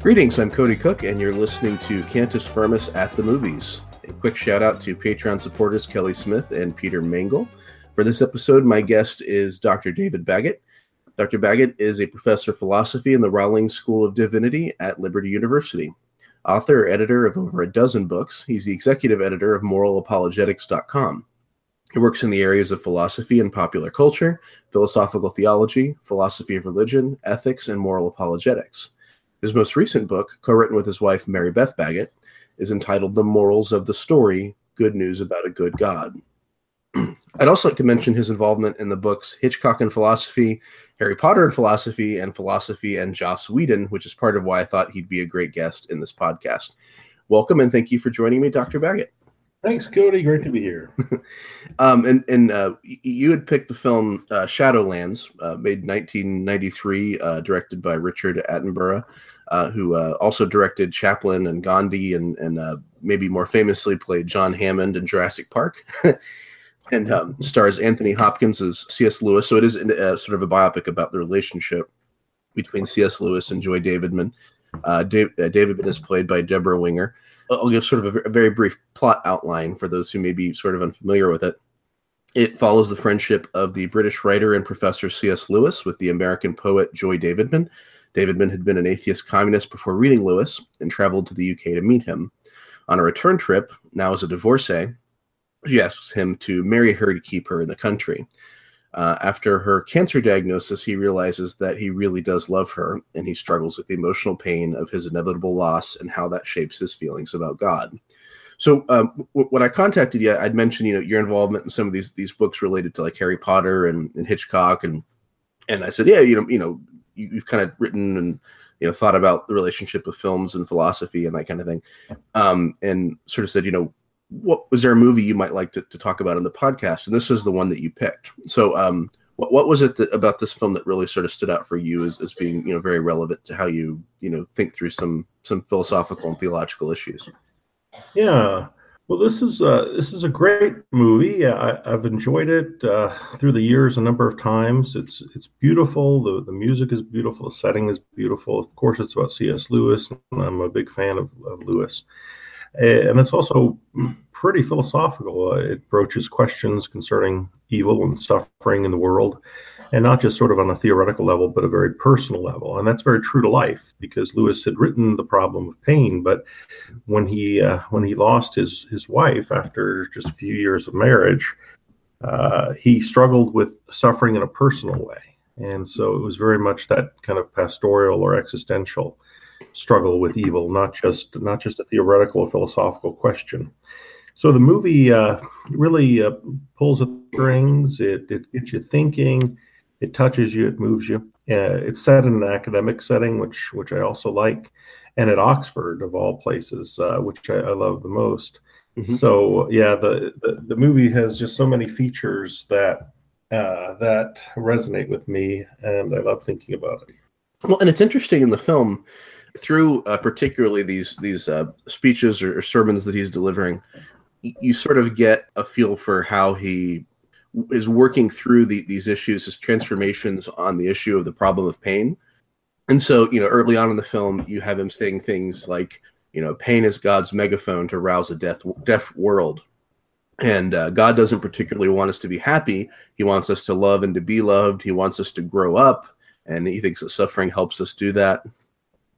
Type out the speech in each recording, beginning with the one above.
Greetings, I'm Cody Cook, and you're listening to Cantus Firmus at the Movies. A quick shout out to Patreon supporters Kelly Smith and Peter Mangle. For this episode, my guest is Dr. David Baggett. Dr. Baggett is a professor of philosophy in the Rawlings School of Divinity at Liberty University. Author, editor of over a dozen books, he's the executive editor of moralapologetics.com. He works in the areas of philosophy and popular culture, philosophical theology, philosophy of religion, ethics, and moral apologetics. His most recent book, co written with his wife Mary Beth Baggett, is entitled The Morals of the Story Good News About a Good God. I'd also like to mention his involvement in the books Hitchcock and Philosophy, Harry Potter and Philosophy, and Philosophy and Joss Whedon, which is part of why I thought he'd be a great guest in this podcast. Welcome and thank you for joining me, Dr. Baggett. Thanks, Cody. Great to be here. um, and and uh, you had picked the film uh, Shadowlands, uh, made 1993, uh, directed by Richard Attenborough, uh, who uh, also directed Chaplin and Gandhi, and and maybe more famously played John Hammond in Jurassic Park, and um, stars Anthony Hopkins as C.S. Lewis. So it is sort of a biopic about the relationship between C.S. Lewis and Joy Davidman. Uh, Dave, uh, Davidman is played by Debra Winger. I'll give sort of a, a very brief plot outline for those who may be sort of unfamiliar with it. It follows the friendship of the British writer and professor C.S. Lewis with the American poet Joy Davidman. Davidman had been an atheist communist before reading Lewis and traveled to the UK to meet him. On a return trip, now as a divorcee, she asks him to marry her to keep her in the country. Uh, after her cancer diagnosis, he realizes that he really does love her, and he struggles with the emotional pain of his inevitable loss and how that shapes his feelings about God. So, um, w- when I contacted you, I'd mentioned you know your involvement in some of these these books related to like Harry Potter and, and Hitchcock, and and I said, yeah, you know, you know, you, you've kind of written and you know thought about the relationship of films and philosophy and that kind of thing, um, and sort of said, you know, what was there a movie you might like to, to talk about in the podcast? And this is the one that you picked. So, um, what, what was it that, about this film that really sort of stood out for you as, as being, you know, very relevant to how you, you know, think through some, some philosophical and theological issues? Yeah. Well, this is uh, this is a great movie. I, have enjoyed it uh, through the years a number of times. It's it's beautiful. The the music is beautiful. The setting is beautiful. Of course, it's about C.S. Lewis, and I'm a big fan of, of Lewis. And it's also pretty philosophical. It broaches questions concerning evil and suffering in the world, and not just sort of on a theoretical level, but a very personal level. And that's very true to life because Lewis had written the problem of pain, but when he uh, when he lost his his wife after just a few years of marriage, uh, he struggled with suffering in a personal way. And so it was very much that kind of pastoral or existential struggle with evil, not just not just a theoretical or philosophical question. So the movie uh, really uh, pulls at strings. It it gets you thinking. It touches you. It moves you. Uh, it's set in an academic setting, which which I also like, and at Oxford of all places, uh, which I, I, love the most. Mm-hmm. So yeah, the, the, the movie has just so many features that uh, that resonate with me, and I love thinking about it. Well, and it's interesting in the film through uh, particularly these these uh, speeches or, or, sermons that he's delivering, you sort of get a feel for how he is working through the, these issues, his transformations on the issue of the problem of pain. And so, you know, early on in the film, you have him saying things like, you know, pain is God's megaphone to rouse a deaf, deaf world. And uh, God doesn't particularly want us to be happy. He wants us to love and to be loved. He wants us to grow up. And he thinks that suffering helps us do that.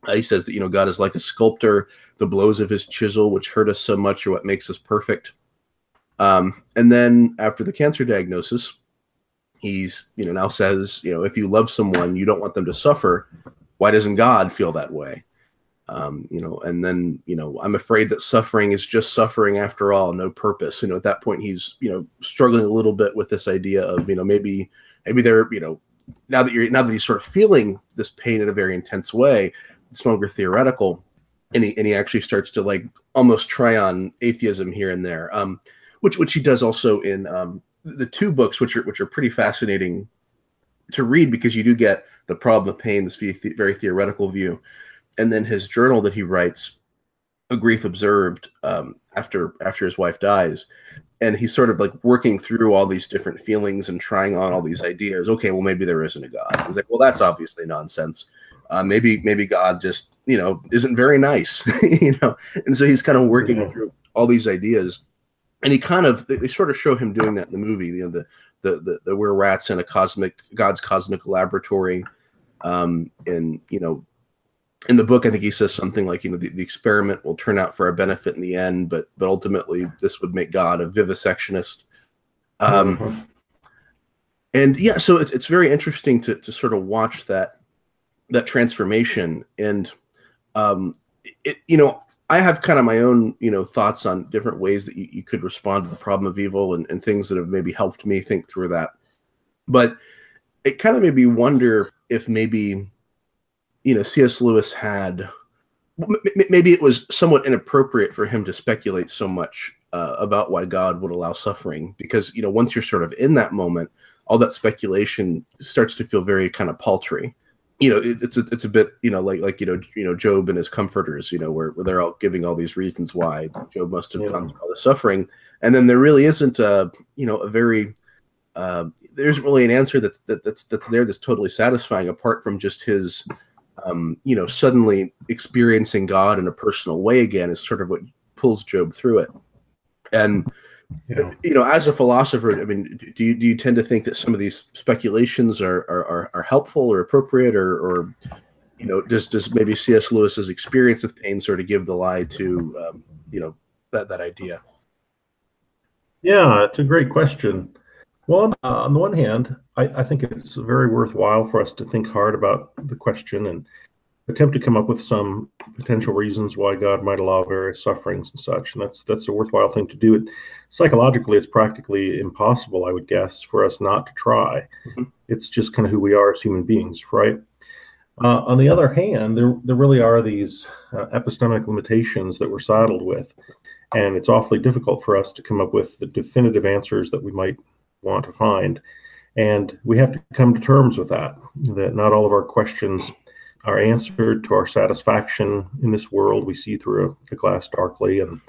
Uh, he says that you know God is like a sculptor. The blows of his chisel, which hurt us so much, are what makes us perfect. Um, and then after the cancer diagnosis, he's you know now says you know if you love someone, you don't want them to suffer. Why doesn't God feel that way? Um, you know, and then you know I'm afraid that suffering is just suffering after all, no purpose. You know, at that point he's you know struggling a little bit with this idea of you know maybe maybe they're you know now that you're now that he's sort of feeling this pain in a very intense way it's no longer theoretical and he, and he actually starts to like almost try on atheism here and there um, which which he does also in um, the two books which are which are pretty fascinating to read because you do get the problem of pain this very theoretical view. And then his journal that he writes a grief observed um, after after his wife dies and he's sort of like working through all these different feelings and trying on all these ideas. Okay well maybe there isn't a god. He's like well that's obviously nonsense uh, maybe maybe God just you know isn't very nice, you know, and so he's kind of working yeah. through all these ideas, and he kind of they, they, sort of show him doing that in the movie. You know, the the the, the we're rats in a cosmic God's cosmic laboratory, um, and you know. In the book, I think he says something like, "You know, the, the experiment will turn out for our benefit in the end, but but ultimately, this would make God a vivisectionist." Um, mm-hmm and yeah, so it's it's very interesting to to sort of watch that that transformation and um it you know I have kind of my own, you know, thoughts on different ways that you, you could respond to the problem of evil and, and things that have maybe helped me think through that. But it kind of made me wonder if maybe, you know, C.S. Lewis had, maybe it was somewhat inappropriate for him to speculate so much uh, about why God would allow suffering, because you know, once you're sort of in that moment, all that speculation starts to feel very kind of paltry. You know, it, it's a, it's a bit you know like like you know you know Job and his comforters. You know, where, where they're all giving all these reasons why Job must have yeah. gone through all the suffering, and then there really isn't a you know a very uh, there's really an answer that's that, that's that's there that's totally satisfying apart from just his um, you know suddenly experiencing God in a personal way again is sort of what pulls Job through it, and yeah. you know as a philosopher i mean do you do you tend to think that some of these speculations are are, are, helpful or appropriate? Or or you know does does maybe cs lewis's experience with pain sort of give the lie to um, you know that that idea? Yeah it's a great question. Well uh, on the one hand I, I think it's very worthwhile for us to think hard about the question and attempt to come up with some potential reasons why God might allow various sufferings and such. And that's that's a worthwhile thing to do. It psychologically, it's practically impossible, I would guess, for us not to try. Mm-hmm. It's just kind of who we are as human beings, right? Uh, on the other hand, there there really are these uh, epistemic limitations that we're saddled with, and it's awfully difficult for us to come up with the definitive answers that we might want to find. And we have to come to terms with that, that not all of our questions are answered to our satisfaction in this world. We see through a, a glass darkly and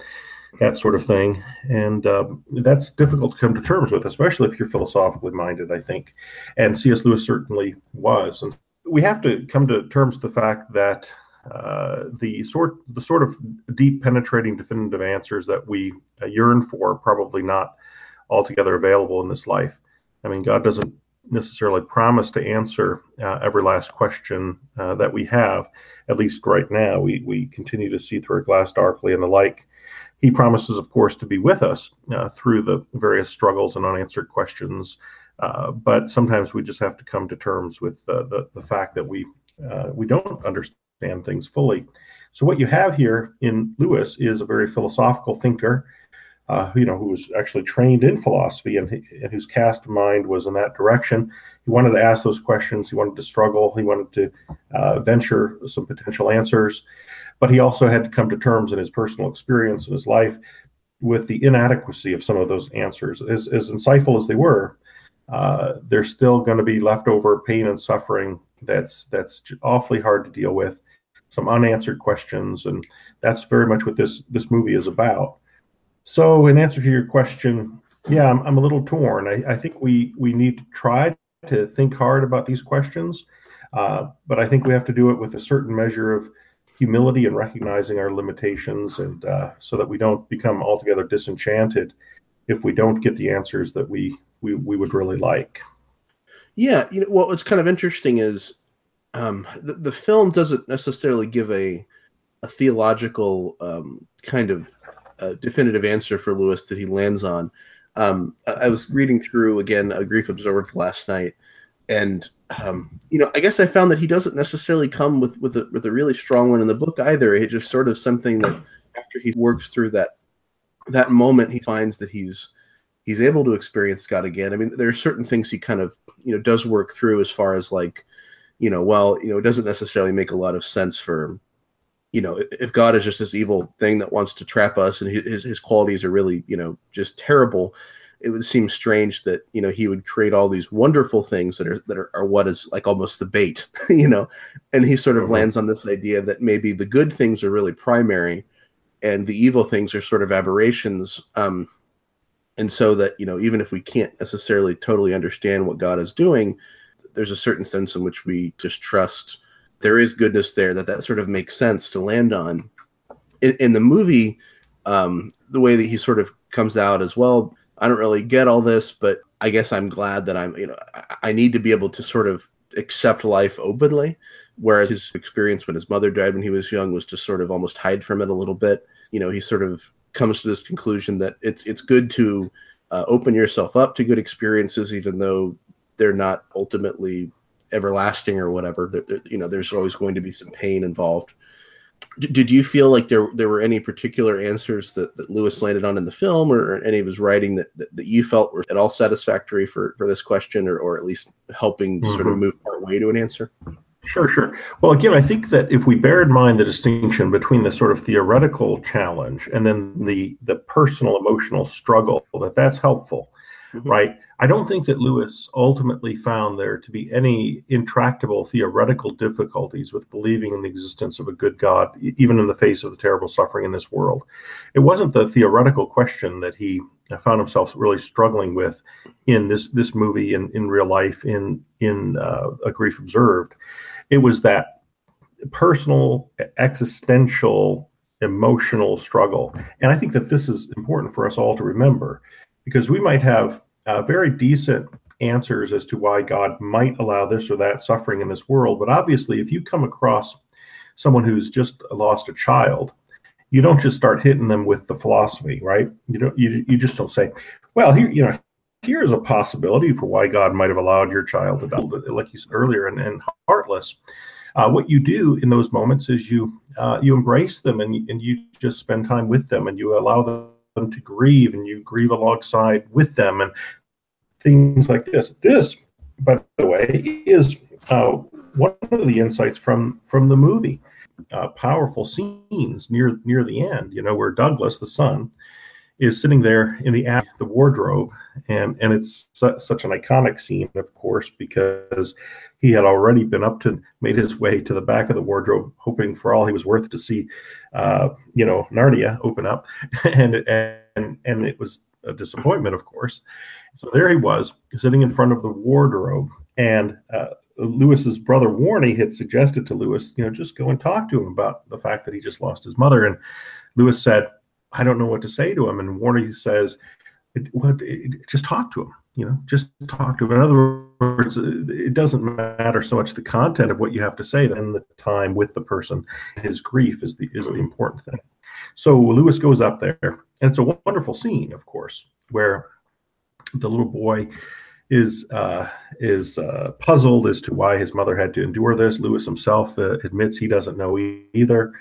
that sort of thing. And uh, that's difficult to come to terms with, especially if you're philosophically minded, I think. And C.S. Lewis certainly was. And we have to come to terms with the fact that uh, the sort the sort of deep penetrating definitive answers that we uh, yearn for are probably not altogether available in this life. I mean, God doesn't necessarily promise to answer uh, every last question uh, that we have. At least right now, we we continue to see through a glass darkly and the like. He promises, of course, to be with us uh, through the various struggles and unanswered questions. Uh, but sometimes we just have to come to terms with the the fact that we uh, we don't understand things fully. So what you have here in Lewis is a very philosophical thinker uh, you know, who was actually trained in philosophy and, and whose cast mind was in that direction. He wanted to ask those questions. He wanted to struggle. He wanted to uh, venture some potential answers, but he also had to come to terms in his personal experience in his life with the inadequacy of some of those answers. As, as insightful as they were, uh, there's still going to be leftover pain and suffering that's that's awfully hard to deal with. Some unanswered questions, and that's very much what this this movie is about. So, in answer to your question, yeah, I'm, I'm a little torn. I, I, think we we need to try to think hard about these questions, uh, but I think we have to do it with a certain measure of humility and recognizing our limitations, and uh, so that we don't become altogether disenchanted if we don't get the answers that we we, we would really like. Yeah, you know, well, what's kind of interesting is um, the, the film doesn't necessarily give a a theological um, kind of a definitive answer for Lewis that he lands on. Um, I was reading through again a Grief Observed last night, and um, you know, I guess I found that he doesn't necessarily come with with a, with a really strong one in the book either. It's just sort of something that after he works through that that moment, he finds that he's he's able to experience God again. I mean, there are certain things he kind of you know does work through as far as like you know, well, you know, it doesn't necessarily make a lot of sense for you know, if God is just this evil thing that wants to trap us and his, his qualities are really, you know, just terrible, it would seem strange that, you know, he would create all these wonderful things that are, that are, are what is like almost the bait, you know, and he sort of mm-hmm. lands on this idea that maybe the good things are really primary and the evil things are sort of aberrations. Um, and so that, you know, even if we can't necessarily totally understand what God is doing, there's a certain sense in which we just trust there is goodness there that that sort of makes sense to land on. In, in the movie, um, the way that he sort of comes out as well, I don't really get all this, but I guess I'm glad that I'm, you know, I, I need to be able to sort of accept life openly. Whereas his experience when his mother died when he was young was to sort of almost hide from it a little bit. You know, he sort of comes to this conclusion that it's it's good to uh, open yourself up to good experiences, even though they're not ultimately everlasting or whatever. They're, they're, you know, there's always going to be some pain involved. D- did you feel like there there were any particular answers that, that Lewis landed on in the film, or, or any of his writing that, that, that, you felt were at all satisfactory for, for this question, or, or at least helping mm-hmm. sort of move part way to an answer? Sure, sure. Well, again, I think that if we bear in mind the distinction between the sort of theoretical challenge and then the the personal emotional struggle, that that's helpful, mm-hmm. right? I don't think that Lewis ultimately found there to be any intractable theoretical difficulties with believing in the existence of a good God, even in the face of the terrible suffering in this world. It wasn't the theoretical question that he found himself really struggling with in this this movie, in in real life, in in uh, a grief observed. It was that personal, existential, emotional struggle, and I think that this is important for us all to remember because we might have uh, very decent answers as to why God might allow this or that suffering in this world. But obviously, if you come across someone who's just lost a child, you don't just start hitting them with the philosophy, right? You don't. You, you just don't say, "Well, here, you know, here's a possibility for why God might have allowed your child to die," like you said earlier, and, and heartless. Uh, what you do in those moments is you uh, you embrace them and and you just spend time with them and you allow them them to grieve and you grieve alongside with them and things like this. This, by the way, is uh, one of the insights from from the movie. Uh, powerful scenes near near the end, you know, where Douglas, the son, is sitting there in the the wardrobe, and and it's su- such an iconic scene, of course, because he had already been up to made his way to the back of the wardrobe, hoping for all he was worth to see, uh, you know, Narnia open up, and and and it was a disappointment, of course. So there he was, sitting in front of the wardrobe, and uh, Lewis's brother Warnie had suggested to Lewis, you know, just go and talk to him about the fact that he just lost his mother, and Lewis said, "I don't know what to say to him," and Warnie says, "What? Just talk to him." you know just talk to him in other words it doesn't matter so much the content of what you have to say than the time with the person his grief is the is the important thing so lewis goes up there and it's a wonderful scene of course where the little boy is uh, is uh, puzzled as to why his mother had to endure this. Lewis himself uh, admits he doesn't know either.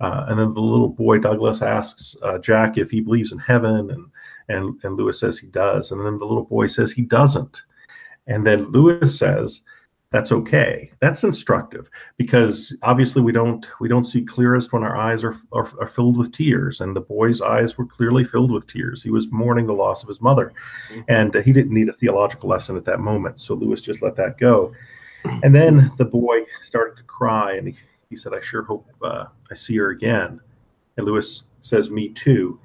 Uh, and then the little boy Douglas asks uh, Jack if he believes in heaven, and and, and Lewis says he does. And then the little boy says he doesn't. And then Lewis says, that's okay. That's instructive because obviously we don't we don't see clearest when our eyes are, are, are filled with tears, and the boy's eyes were clearly filled with tears. He was mourning the loss of his mother, mm-hmm. and uh, he didn't need a theological lesson at that moment. So Lewis just let that go, and then the boy started to cry, and he, he said, "I sure hope uh, I see her again." And Lewis says, "Me too."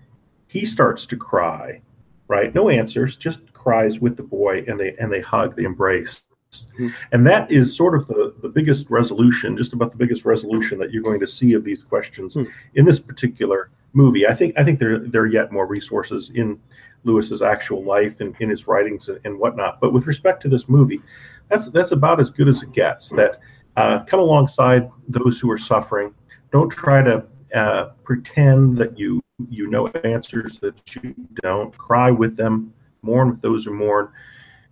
he starts to cry, right? No answers, just cries with the boy, and they and they hug, they embrace. Mm-hmm. And that is sort of the, the biggest resolution, just about the biggest resolution that you're going to see of these questions mm-hmm. in this particular movie. I think I think there there are yet more resources in Lewis's actual life and in his writings and, and, whatnot. But with respect to this movie, that's that's about as good as it gets. That uh, come alongside those who are suffering. Don't try to uh, pretend that you you know answers that you don't. Cry with them, mourn with those who mourn,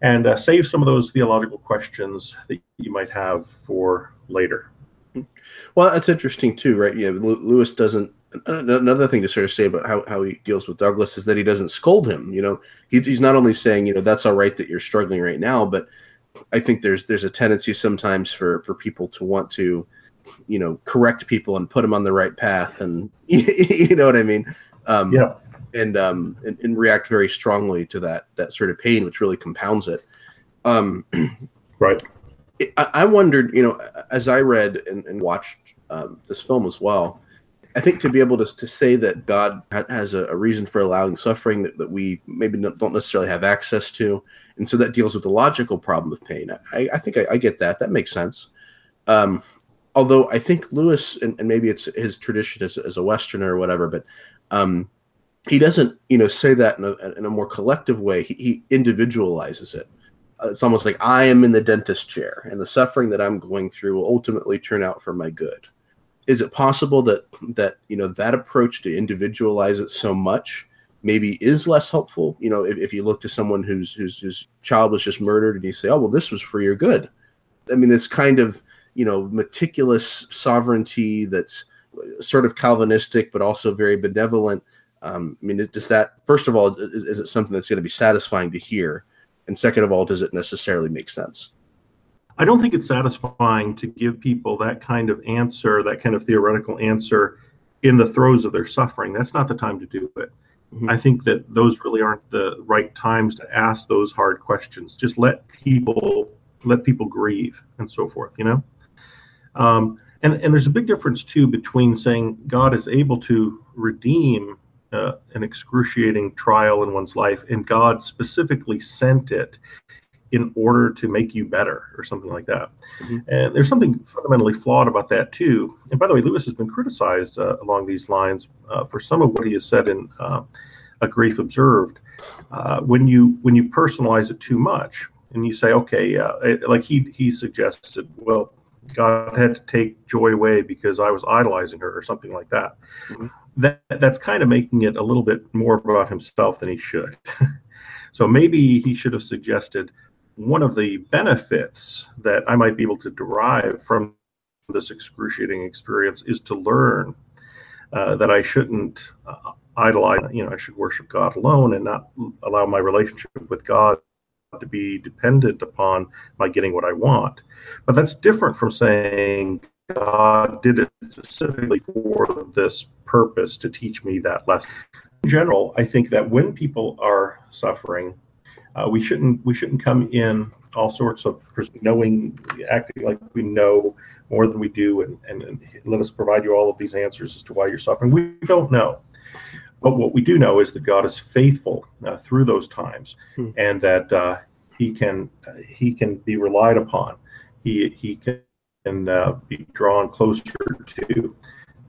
and uh, save some of those theological questions that you might have for later. Well, that's interesting too, right? Yeah, Lewis doesn't. Another thing to sort of say about how, how he deals with Douglas is that he doesn't scold him. You know, he, he's not only saying, you know, that's all right that you're struggling right now, but I think there's there's a tendency sometimes for for people to want to you know correct people and put them on the right path and you know what i mean? Um, yeah. and um and, and, react very strongly to that that sort of pain which really compounds it. Um right. I, I wondered you know as i read and, and watched um, this film as well i think to be able to, to say that god has a, a reason for allowing suffering that, that we maybe don't necessarily have access to and so that deals with the logical problem of pain i, I think I, I get that that makes sense um, although I think Lewis, and, and, maybe it's his tradition as, as a Westerner or whatever, but um, he doesn't, you know, say that in a, in a more collective way. He, he individualizes it. Uh, it's almost like I am in the dentist chair, and the suffering that I'm going through will ultimately turn out for my good. Is it possible that that you know that approach to individualize it so much maybe is less helpful? You know, if, if you look to someone whose whose whose child was just murdered, and you say, "Oh, well, this was for your good." I mean, this kind of you know meticulous sovereignty that's sort of Calvinistic, but also very benevolent. Um, I mean, does that first of all is, is it something that's going to be satisfying to hear, and second of all, does it necessarily make sense? I don't think it's satisfying to give people that kind of answer, that kind of theoretical answer, in the throes of their suffering. That's not the time to do it. Mm-hmm. I think that those really aren't the right times to ask those hard questions. Just let people let people grieve and so forth. You know. Um, and, and there's a big difference too between saying God is able to redeem uh, an excruciating trial in one's life and God specifically sent it in order to make you better or something like that. Mm-hmm. And there's something fundamentally flawed about that too. And by the way, Lewis has been criticized uh, along these lines uh, for some of what he has said in uh, A Grief Observed. Uh, when you when you personalize it too much and you say, okay, uh, like he he suggested, well, God had to take joy away because I was idolizing her or something like that. Mm-hmm. That that's kind of making it a little bit more about himself than he should. so maybe he should have suggested one of the benefits that I might be able to derive from this excruciating experience is to learn uh, that I shouldn't uh, idolize, you know, I should worship God alone and not allow my relationship with God to be dependent upon my getting what I want. But that's different from saying God did it specifically for this purpose to teach me that lesson. In general, I think that when people are suffering, uh, we shouldn't we shouldn't come in all sorts of knowing, acting like we know more than we do, and, and, and let us provide you all of these answers as to why you're suffering. We don't know. But what we do know is that God is faithful uh, through those times, hmm. and that uh, He can uh, He can be relied upon. He He can uh, be drawn closer to.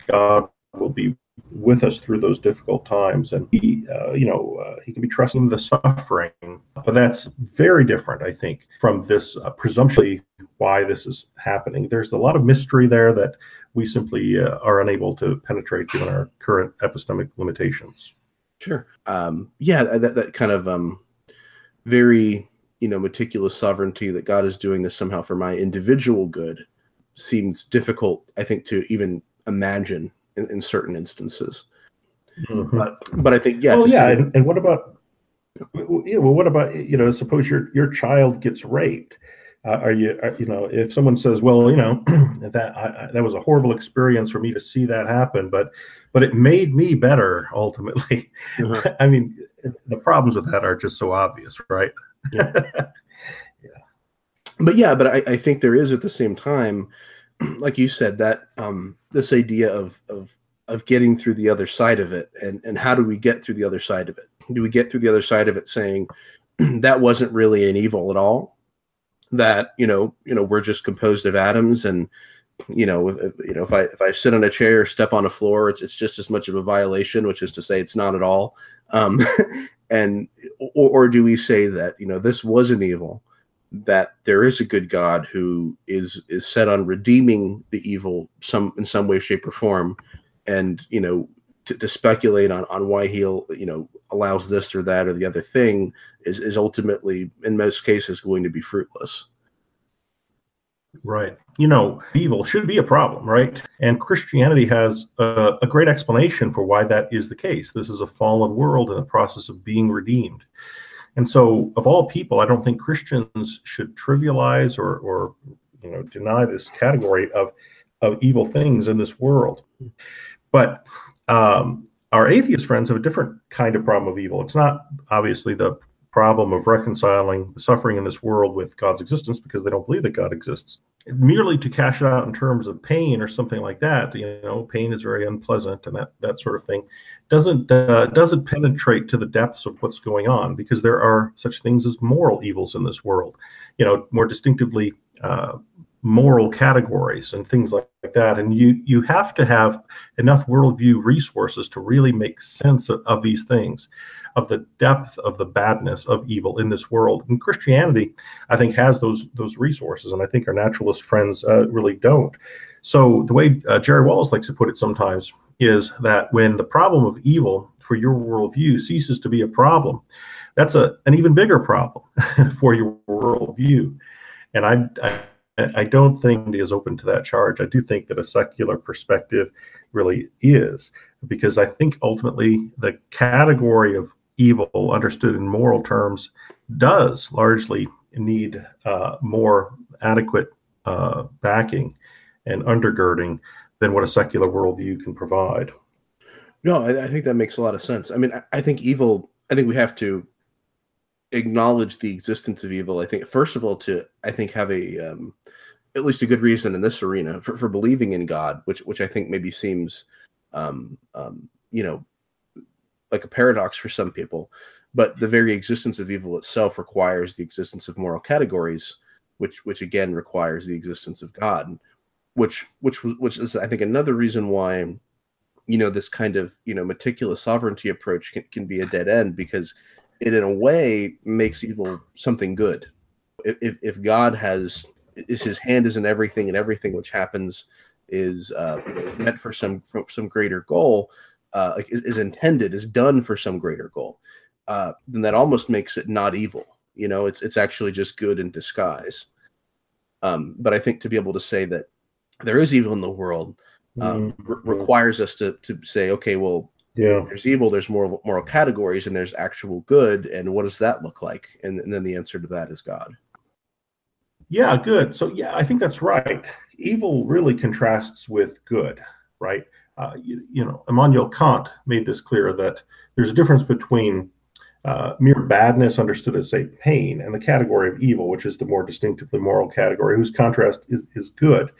God will be with us through those difficult times, and He, uh, you know, uh, He can be trusting the suffering. But that's very different, I think, from this presumption why this is happening. There's a lot of mystery there that we simply uh, are unable to penetrate given our current epistemic limitations. Sure. Um, yeah, that, that kind of um, very you know meticulous sovereignty that God is doing this somehow for my individual good seems difficult, I think, to even imagine in, in certain instances. Mm-hmm. But, but I think yeah. Oh yeah, and, and what about yeah? Well, what about you know? Suppose your your child gets raped uh, are you are, you know if someone says well you know that I, that was a horrible experience for me to see that happen but but it made me better ultimately mm-hmm. i mean the problems with that are just so obvious right yeah, yeah. but yeah but I, I think there is at the same time like you said that um this idea of of of getting through the other side of it and and how do we get through the other side of it? Do we get through the other side of it saying that wasn't really an evil at all? That you know you know we're just composed of atoms and you know if, you know if i if i sit on a chair or step on a floor it's, it's just as much of a violation which is to say it's not at all. Um and or, or do we say that you know this was an evil that there is a good god who is is set on redeeming the evil some in some way shape or form. And you know to, to speculate on on why he'll you know allows this or that or the other thing is is ultimately in most cases going to be fruitless. Right. You know evil should be a problem right? And christianity has a, a, great explanation for why that is the case. This is a fallen world in the process of being redeemed and so of all people i don't think christians should trivialize or or you know deny this category of of evil things in this world but um, our atheist friends have a different kind of problem of evil. It's not obviously the problem of reconciling the suffering in this world with God's existence because they don't believe that God exists. Merely to cash it out in terms of pain or something like that, you know, pain is very unpleasant and that that sort of thing doesn't uh, doesn't penetrate to the depths of what's going on because there are such things as moral evils in this world. You know, more distinctively, uh, moral categories and things like, like, that. And you you have to have enough worldview resources to really make sense of, of, these things, of the depth of the badness of evil in this world. And Christianity, I think, has those those resources, and I think our naturalist friends uh, really don't. So the way uh, Jerry Walls likes to put it sometimes is that when the problem of evil for your worldview ceases to be a problem, that's a an even bigger problem for your worldview. And I, I I don't think is open to that charge. I do think that a secular perspective really is, because I think ultimately the category of evil, understood in moral terms, does largely need uh, more adequate uh, backing and undergirding than what a secular worldview can provide. No, I, I, think that makes a lot of sense. I mean, I, I think evil. I think we have to acknowledge the existence of evil. I think first of all to I think have a um, at least a good reason in this arena for, for believing in God, which which I think maybe seems um, um, you know like a paradox for some people. But the very existence of evil itself requires the existence of moral categories, which which again requires the existence of God, which which which is I think another reason why you know this kind of you know meticulous sovereignty approach can, can be a dead end because it in a way makes evil something good. If if God has is his hand is in everything and everything which happens is uh, meant for some for some greater goal, uh, like is, is, intended, is done for some greater goal, uh, then that almost makes it not evil. You know, it's it's actually just good in disguise. Um, but I think to be able to say that there is evil in the world um, mm-hmm. re- requires us to to say, okay, well, yeah, there's evil, there's moral moral categories, and there's actual good, and what does that look like? And, and then the answer to that is God. Yeah, good. So yeah, I think that's right. Evil really contrasts with good, right? Uh, you, you, know, Immanuel Kant made this clear that there's a difference between uh, mere badness, understood as say pain, and the category of evil, which is the more distinctively moral category, whose contrast is is good.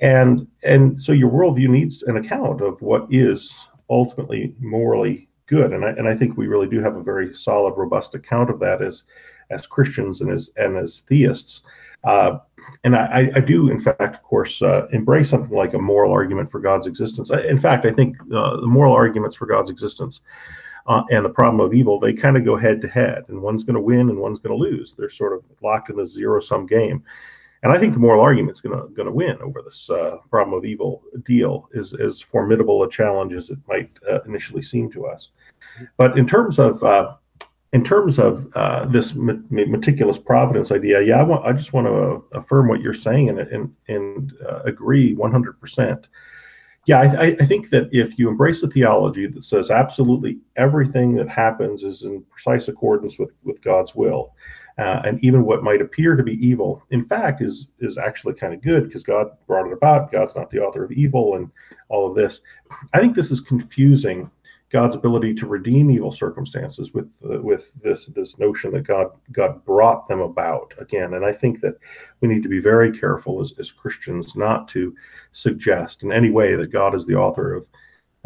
And and so your worldview needs an account of what is ultimately morally good. And I and I think we really do have a very solid, robust account of that as as Christians and as and as theists. Uh, and I, I, do, in fact, of course, uh, embrace something like a moral argument for God's existence. In fact, I think uh, the moral arguments for God's existence uh, and the problem of evil they kind of go head to head, and one's going to win and one's going to lose. They're sort of locked in a zero sum game. And I think the moral argument is going to win over this uh, problem of evil deal, is as formidable a challenge as it might uh, initially seem to us. But in terms of in terms of uh, this meticulous providence idea, yeah, I want I just want to affirm what you're saying and and, and uh, agree 100. percent Yeah, I, I, think that if you embrace a theology that says absolutely everything that happens is in precise accordance with with God's will, uh, and even what might appear to be evil, in fact, is is actually kind of good because God brought it about. God's not the author of evil, and all of this. I think this is confusing God's ability to redeem evil circumstances with uh, with this this notion that God God brought them about again. And I think that we need to be very careful as, as Christians not to suggest in any way that God is the author of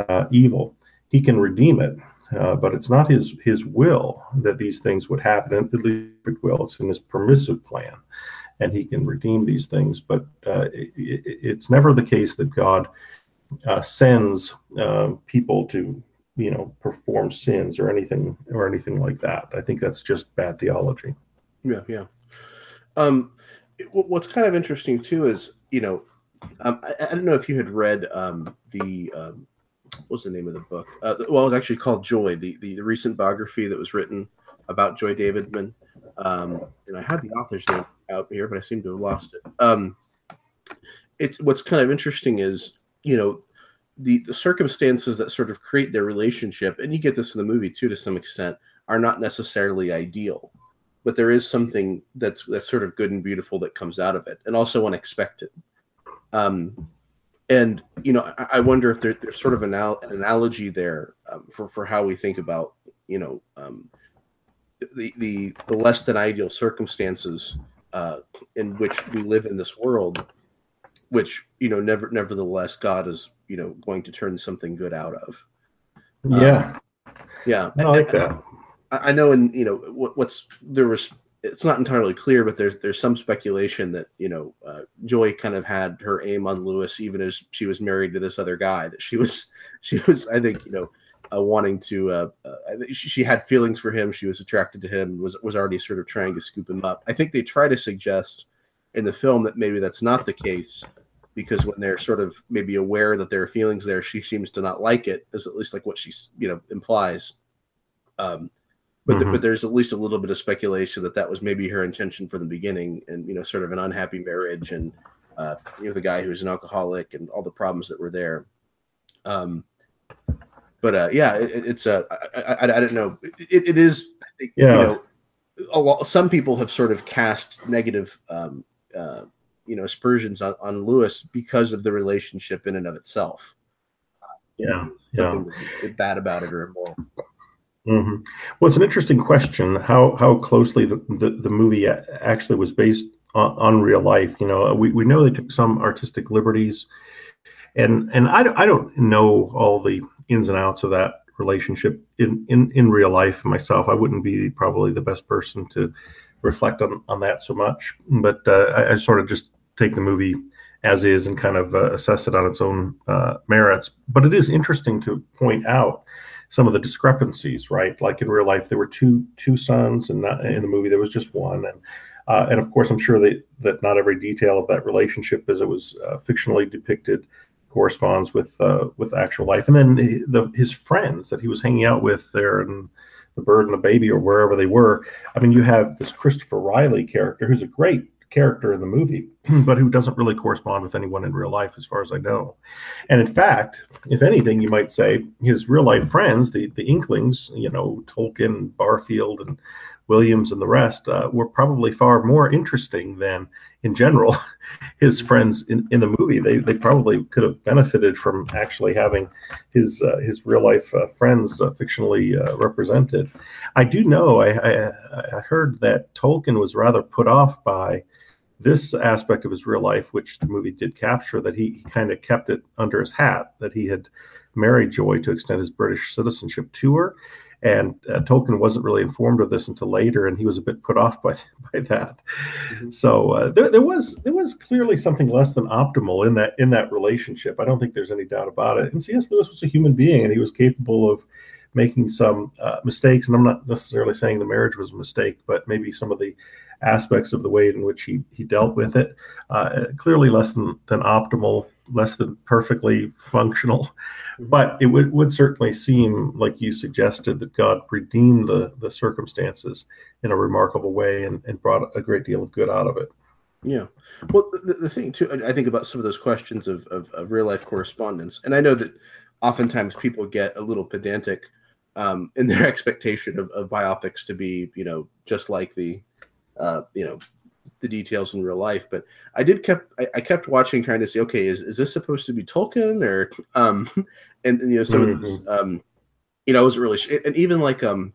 uh, evil. He can redeem it, uh, but it's not his his will that these things would happen. At least will. It's in his permissive plan, and he can redeem these things. But uh, it, it's never the case that God uh, sends uh, people to you know perform sins or anything or anything like that i think that's just bad theology yeah yeah um what's kind of interesting too is you know um, I, I, don't know if you had read um, the um, what's the name of the book uh, well it's actually called joy the, the, the recent biography that was written about joy davidman um, and i had the author's name out here but i seem to have lost it um, it's what's kind of interesting is you know the, the circumstances that sort of create their relationship, and you get this in the movie too to some extent, are not necessarily ideal. But there is something that's that's sort of good and beautiful that comes out of it, and also unexpected. Um, and you know, I, I wonder if there, there's sort of an, al- an analogy there um, for for how we think about you know um, the the the less than ideal circumstances uh, in which we live in this world which you know never nevertheless god is you know going to turn something good out of. Yeah. Um, yeah. I like that. I know and you know what, what's there was it's not entirely clear, but there's there's some speculation that you know uh, Joy kind of had her aim on Lewis even as she was married to this other guy. That she was she was I think you know uh, wanting to uh, uh, she, had feelings for him. She was attracted to him. Was was already sort of trying to scoop him up. I think they try to suggest in the film that maybe that's not the case because when they're sort of maybe aware that there are feelings there, she seems to not like it. Is at least like what she you know implies. Um, but mm-hmm. the, but there's at least a little bit of speculation that that was maybe her intention from the beginning, and you know, sort of an unhappy marriage, and uh, you know, the guy who's an alcoholic, and all the problems that were there. Um, but uh, yeah, it, it's a uh, I, I, I don't know. It, it is. I think, yeah. You know, a lot, some people have sort of cast negative, um, uh, you know, aspersions on, on Lewis because of the relationship in and of itself. Yeah, yeah. Bad about it or immoral. Mm-hmm. Well, it's an interesting question how how closely the, the, the movie actually was based on, on, real life. You know, we, we know they took some artistic liberties, and and I don't, I don't know all the ins and outs of that relationship in, in, in real life myself. I wouldn't be probably the best person to reflect on, on that so much, but uh, I, I, sort of just take the movie as is and kind of uh, assess it on its own uh, merits. But it is interesting to point out some of the discrepancies, right? Like in real life, there were two two sons, and not, in the movie there was just one. And uh, and of course, I'm sure that that not every detail of that relationship, as it was uh, fictionally depicted, corresponds with uh, with actual life. And then the, his friends that he was hanging out with there, and the bird and the baby, or wherever they were. I mean, you have this Christopher Riley character, who's a great character in the movie, but who doesn't really correspond with anyone in real life, as far as I know. And in fact, if anything, you might say his real life friends, the the Inklings, you know, Tolkien, Barfield, and Williams, and the rest, uh, were probably far more interesting than, in general, his friends in, in the movie. They they probably could have benefited from actually having his uh, his real life uh, friends uh, fictionally uh, represented. I do know I, I I heard that Tolkien was rather put off by this aspect of his real life, which the movie did capture, that he, he kind of kept it under his hat, that he had married Joy to extend his British citizenship to her. And uh, Tolkien wasn't really informed of this until later, and he was a bit put off by, by that. Mm-hmm. So uh, there, there was there was clearly something less than optimal in that in that relationship. I don't think there's any doubt about it. And C.S. Lewis was a human being, and he was capable of making some uh, mistakes. And I'm not necessarily saying the marriage was a mistake, but maybe some of the aspects of the way in which he, he dealt with it. Uh, clearly less than, than optimal, less than perfectly functional. Mm-hmm. But it would, would certainly seem, like you suggested, that God redeemed the, the circumstances in a remarkable way and, and brought a great deal of good out of it. Yeah. Well, the, the thing, too, I think about some of those questions of, of, of real life correspondence, and I know that oftentimes people get a little pedantic um, in their expectation of, of biopics to be, you know, just like the uh, you know the details in real life. But I did kept I, I, kept watching, trying to see, okay, is, is this supposed to be Tolkien or um, and, and you know some mm-hmm. of those, um, you know, I wasn't really sure. and even like um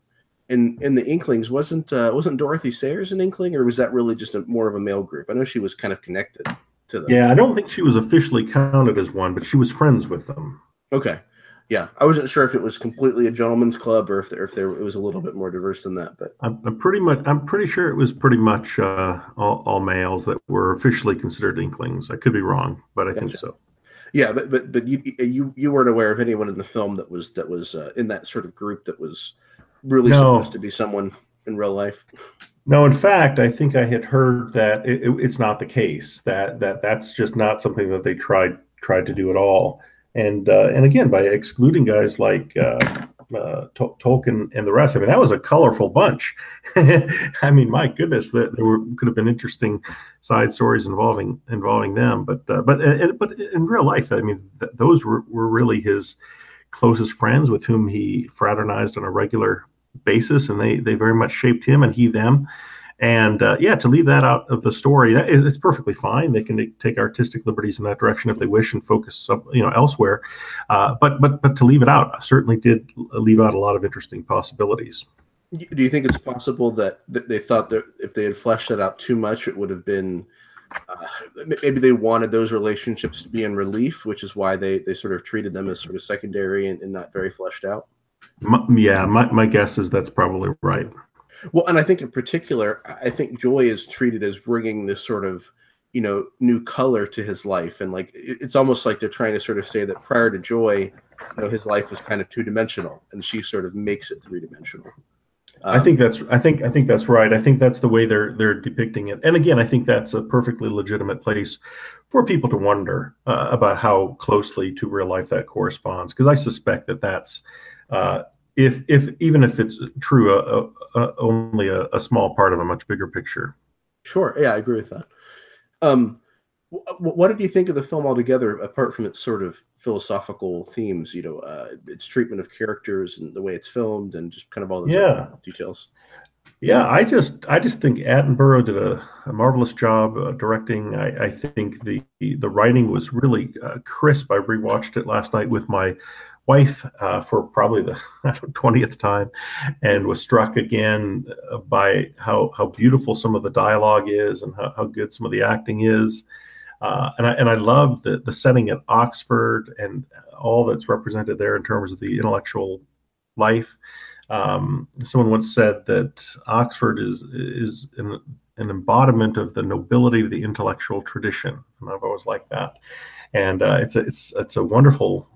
in in the Inklings wasn't uh, wasn't Dorothy Sayers an Inkling or was that really just a, more of a male group? I know she was kind of connected to them. Yeah, I don't think she was officially counted as one, but she was friends with them. Okay yeah, I wasn't sure if it was completely a gentleman's club or if there, if there it was a little bit more diverse than that. But I'm, I'm pretty much I'm pretty sure it was pretty much uh, all, all, males that were officially considered inklings. I could be wrong, but I gotcha. think so. Yeah, but but but you you you weren't aware of anyone in the film that was that was uh, in that sort of group that was really no. supposed to be someone in real life. No, in fact, I think I had heard that it, it, it's not the case. That that that's just not something that they tried tried to do at all and uh, and again by excluding guys like uh, uh, Tolkien and the rest. I mean, that was a colorful bunch. I mean, my goodness, that there were, could have been interesting side stories involving involving them. But uh, but and, but in real life, I mean, th- those were, were really his closest friends with whom he fraternized on a regular basis, and they they very much shaped him and he them. And uh, yeah, to leave that out of the story, that is, it's perfectly fine. They can take artistic liberties in that direction if they wish and focus, you know, elsewhere. Uh, but but but to leave it out certainly did leave out a lot of interesting possibilities. Do you think it's possible that, that they thought that if they had fleshed that out too much, it would have been uh, maybe they wanted those relationships to be in relief, which is why they they sort of treated them as sort of secondary and, and not very fleshed out. My, yeah, my, my guess is that's probably right Well, and I think in particular, I think Joy is treated as bringing this sort of you know new color to his life and like it's almost like they're trying to sort of say that prior to joy you know his life was kind of two-dimensional and she sort of makes it three-dimensional um, I think that's I think I think that's right. I think that's the way they're they're depicting it. And again, I think that's a perfectly legitimate place for people to wonder uh, about how closely to real life that corresponds. Because I suspect that that's uh, if if even if it's true, uh, uh, only a, a small part of a much bigger picture. Sure. Yeah, I agree with that. Um, what did you think of the film altogether, apart from its sort of philosophical themes? You know, uh, its treatment of characters and the way it's filmed, and just kind of all those yeah. details. Yeah, I just I just think Attenborough did a, a marvelous job uh, directing. I, I, think the the writing was really uh, crisp. I rewatched it last night with my wife uh, for probably the twentieth time, and was struck again by how how beautiful some of the dialogue is and how, how good some of the acting is. Uh, and I and I love the the setting at Oxford and all that's represented there in terms of the intellectual life. Um, someone once said that Oxford is is an, an embodiment of the nobility of the intellectual tradition, and I've always liked that. And uh, it's a it's it's a wonderful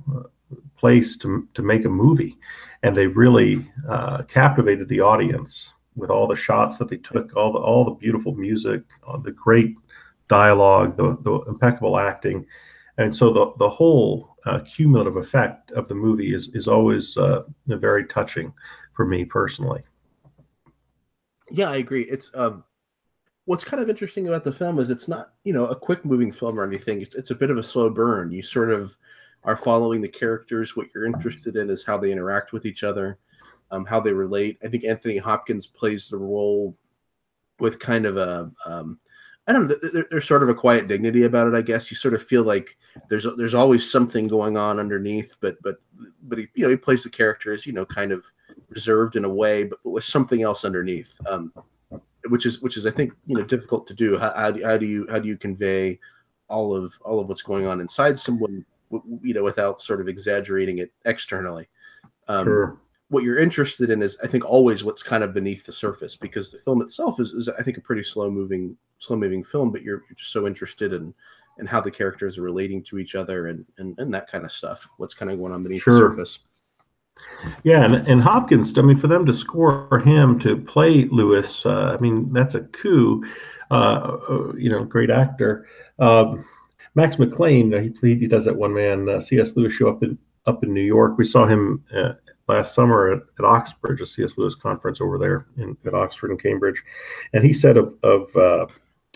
place to, to make a movie. And they really uh, captivated the audience with all the shots that they took, all the, all the beautiful music, the great dialogue, the, the impeccable acting. And so the, the whole uh, cumulative effect of the movie is, is always uh, very touching for me personally. Yeah, I agree. It's um, what's kind of interesting about the film is it's not you know a quick moving film or anything. It's it's a bit of a slow burn. You sort of are following the characters. What you're interested in is how they interact with each other, um, how they relate. I think Anthony Hopkins plays the role with kind of a um, I don't know. There, there's sort of a quiet dignity about it. I guess you sort of feel like there's there's always something going on underneath, but but but he you know he plays the characters you know kind of reserved in a way, but, but with something else underneath, um, which is which is I think you know difficult to do. How, how, do, how do you how do you convey all of all of what's going on inside someone you know, without sort of exaggerating it externally. Um, sure. What you're interested in is, I think, always what's kind of beneath the surface, because the film itself is, is I think, a pretty slow moving, slow moving film. But you're, you're just so interested in, in how the characters are relating to each other and, and, and that kind of stuff. What's kind of going on beneath sure. the surface. Yeah, and, and Hopkins, I mean, for them to score him to play Lewis, uh, I mean, that's a coup. Uh, uh you know, great actor. Um, Max McLean, uh, he he does that one man uh, C.S. Lewis show up in up in New York. We saw him uh, last summer at, at, Oxbridge, a C.S. Lewis conference over there in, at Oxford and Cambridge, and he said of of uh,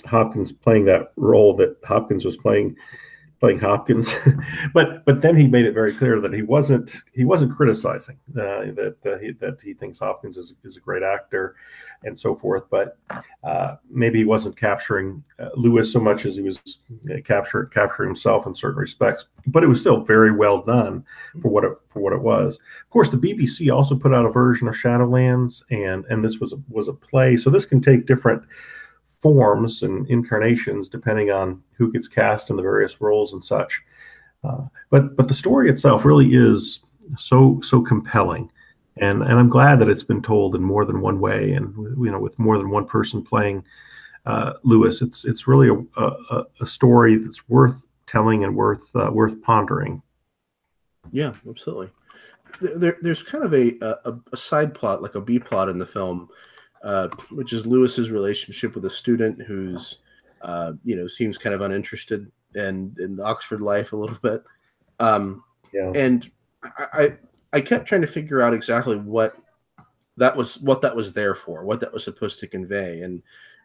Hopkins playing that role that Hopkins was playing playing Hopkins, but but then he made it very clear that he wasn't he wasn't criticizing uh, that uh, he, that he thinks Hopkins is, is a great actor and so forth, but uh, maybe he wasn't capturing uh, Lewis so much as he was uh, capture, capturing himself in certain respects. But it was still very well done for what it for what it was. Of course, the BBC also put out a version of Shadowlands, and and this was a, was a play, so this can take different forms and incarnations depending on who gets cast in the various roles and such. Uh, but but the story itself really is so so compelling, and and I'm glad that it's been told in more than one way, and you know with more than one person playing uh, Lewis. It's it's really a, a, a, story that's worth telling and worth uh, worth pondering. Yeah, absolutely. There, there's kind of a, a, a side plot, like a B plot in the film, uh, which is Lewis's relationship with a student who's, uh, you know, seems kind of uninterested in in Oxford life a little bit. Um, yeah. And I, I I kept trying to figure out exactly what that was what that was there for, what that was supposed to convey. And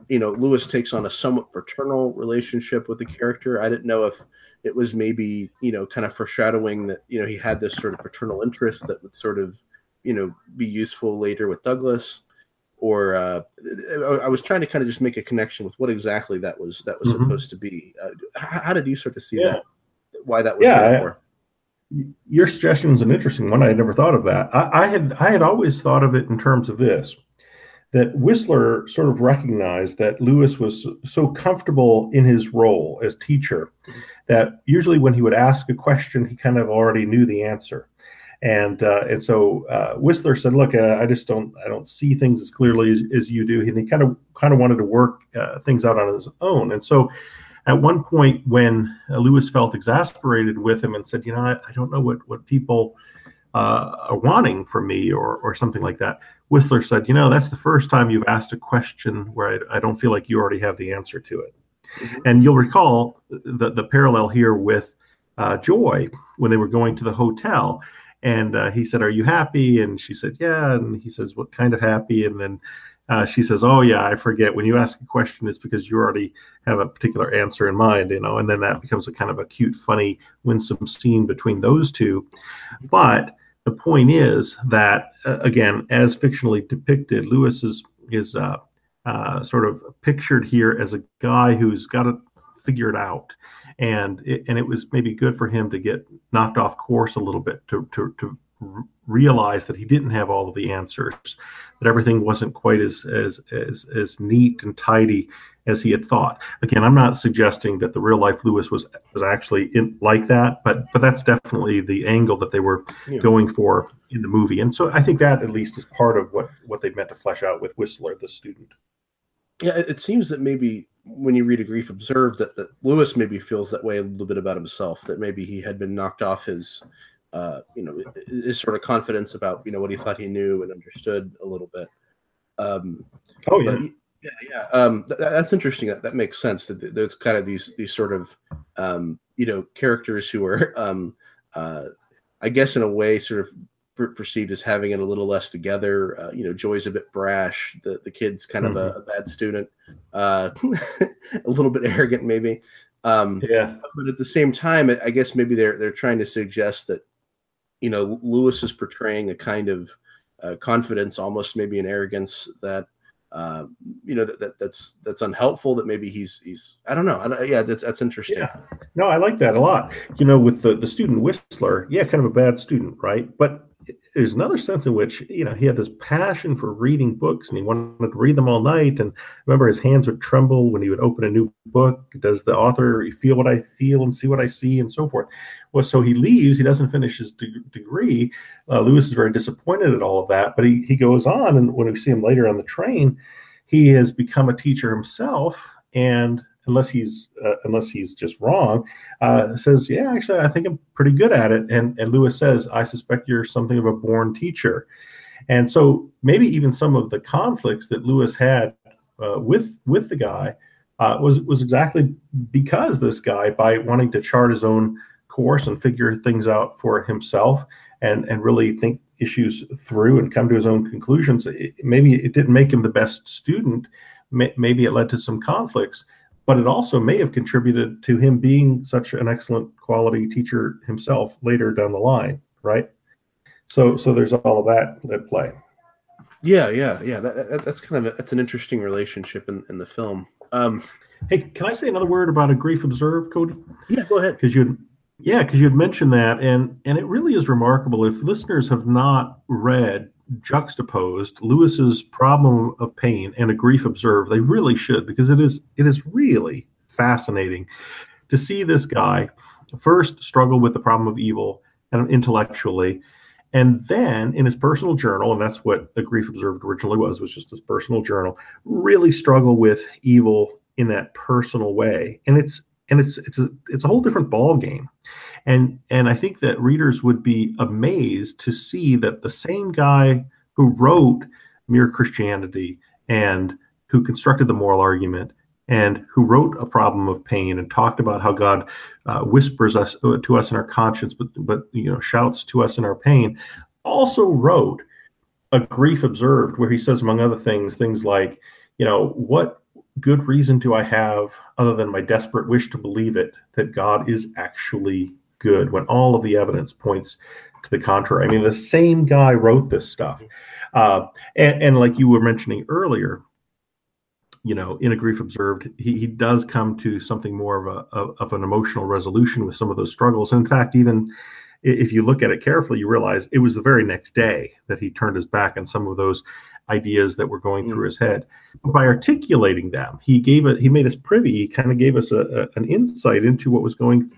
you know, Lewis takes on a somewhat paternal relationship with the character. I didn't know if it was maybe you know kind of foreshadowing that you know he had this sort of paternal interest that would sort of you know be useful later with Douglas or uh, I was trying to kind of just make a connection with what exactly that was that was mm-hmm. supposed to be. Uh, how, how, did you sort of see yeah. that? Why that was yeah, Your suggestion is an interesting one. I had never thought of that. I, I, had I had always thought of it in terms of this: that Whistler sort of recognized that Lewis was so comfortable in his role as teacher that usually when he would ask a question, he kind of already knew the answer. And uh, and so uh, Whistler said, "Look, uh, I just don't I don't see things as clearly as, as you do." And he kind of kind of wanted to work uh, things out on his own. And so, at one point, when uh, Lewis felt exasperated with him and said, "You know, I, I don't know what what people uh, are wanting from me," or or something like that, Whistler said, "You know, that's the first time you've asked a question where I, I don't feel like you already have the answer to it." Mm-hmm. And you'll recall the the parallel here with Joy when they were going to the hotel and uh, he said, "Are you happy?" And she said, "Yeah." And he says, "What kind of happy?" And then uh, she says, "Oh yeah, I forget. When you ask a question, it's because you already have a particular answer in mind, you know." And then that becomes a kind of a cute, funny, winsome scene between those two. But the point is that uh, again, as fictionally depicted, Lewis is is uh, uh, sort of pictured here as a guy who's got to figure it out and it, and it was maybe good for him to get knocked off course a little bit to to, to realize that he didn't have all of the answers, that everything wasn't quite as as as as neat and tidy as he had thought. Again, I'm not suggesting that the real life Lewis was was actually in, like that, but but that's definitely the angle that they were yeah. going for in the movie, and so I think that at least is part of what what they meant to flesh out with Whistler, the student. Yeah, it seems that maybe when you read a grief observed that, that lewis maybe feels that way a little bit about himself that maybe he had been knocked off his uh, you know his sort of confidence about you know what he thought he knew and understood a little bit. Um, oh yeah. yeah yeah. Um, th- that's interesting. That, that makes sense that there's kind of these these sort of um, you know characters who are um, uh, i guess in a way sort of perceived as having it a little less together. Uh, you know, Joy's a bit brash. The the kid's kind mm-hmm. of a, mm-hmm. a, bad student, uh, a little bit arrogant maybe. Um, yeah. But at the same time, I guess maybe they're they're trying to suggest that you know Lewis is portraying a kind of uh, confidence, almost maybe an arrogance that. Uh, you know that, that that's that's unhelpful. That maybe he's he's I don't know. I don't, yeah, that's that's interesting. Yeah. No, I like that a lot. You know, with the the student Whistler, yeah, kind of a bad student, right? But there's another sense in which you know he had this passion for reading books and he wanted to read them all night. And remember his hands would tremble when he would open a new book. Does the author feel what i feel and see what i see and so forth? Well so he leaves. He doesn't finish his de- degree. Uh, lewis is very disappointed at all of that but he, he goes on and when we see him later on the train he has become a teacher himself and unless he's uh, unless he's just wrong, uh, says, "Yeah, actually, I think I'm pretty good at it." And and Lewis says, "I suspect you're something of a born teacher." And so maybe even some of the conflicts that Lewis had uh, with with the guy uh, was was exactly because this guy, by wanting to chart his own course and figure things out for himself, and and really think issues through and come to his own conclusions, it, maybe it didn't make him the best student. Maybe it led to some conflicts but it also may have contributed to him being such an excellent quality teacher himself later down the line, right? So, so there's all of that at play. Yeah, yeah, yeah. That, that, that's kind of a, that's an interesting relationship in, in the film. Um, hey, can I say another word about a grief observed, Cody? Yeah, go ahead. Because you, yeah, because you had mentioned that, and and it really is remarkable. If listeners have not read juxtaposed Lewis's problem of pain and a grief observed, they really should because it is it is really fascinating to see this guy first struggle with the problem of evil and intellectually and then in his personal journal and that's what a grief observed originally was was just his personal journal really struggle with evil in that personal way. And it's and it's it's a it's a whole different ball game and and i think that readers would be amazed to see that the same guy who wrote mere christianity and who constructed the moral argument and who wrote a problem of pain and talked about how god uh, whispers us uh, to us in our conscience but but you know shouts to us in our pain also wrote a grief observed where he says among other things things like you know what good reason do I have, other than my desperate wish to believe it, that God is actually good when all of the evidence points to the contrary? I mean, the same guy wrote this stuff. Uh, and, and, like you were mentioning earlier, you know, in a grief observed, he, he does come to something more of a of, of an emotional resolution with some of those struggles. And in fact, even if you look at it carefully, you realize it was the very next day that he turned his back on some of those ideas that were going through mm. his head. But by articulating them, he gave it. He made us privy. He kind of gave us a, a, an insight into what was going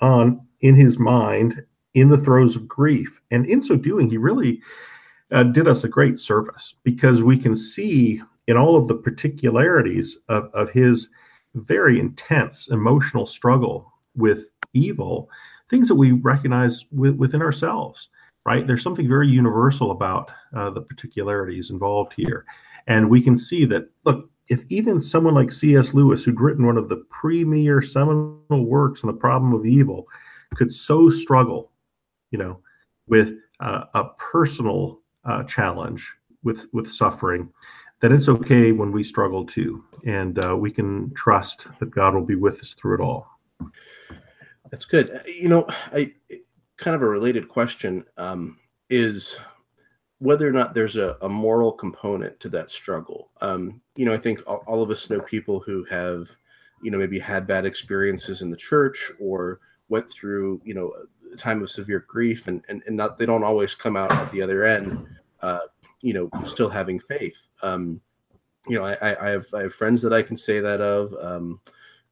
on in his mind in the throes of grief. And in so doing, he really uh, did us a great service because we can see in all of the particularities of, of his very intense emotional struggle with evil, things that we recognize with, within ourselves, right? There's something very universal about uh, the particularities involved here. And we can see that, look, if even someone like C.S. Lewis, who'd written one of the premier seminal works on the problem of evil, could so struggle, you know, with uh, a personal uh, challenge with with suffering, then it's okay when we struggle too, and uh, we can trust that God will be with us through it all. That's good. You know, I kind of a related question um, is whether or not there's a, a, moral component to that struggle. Um, you know, I think all, all, of us know people who have, you know, maybe had bad experiences in the church or went through, you know, a time of severe grief and, and, and not, they don't always come out at the other end, uh, you know, still having faith. Um, you know, I, I, have, I have friends that I can say that of, um,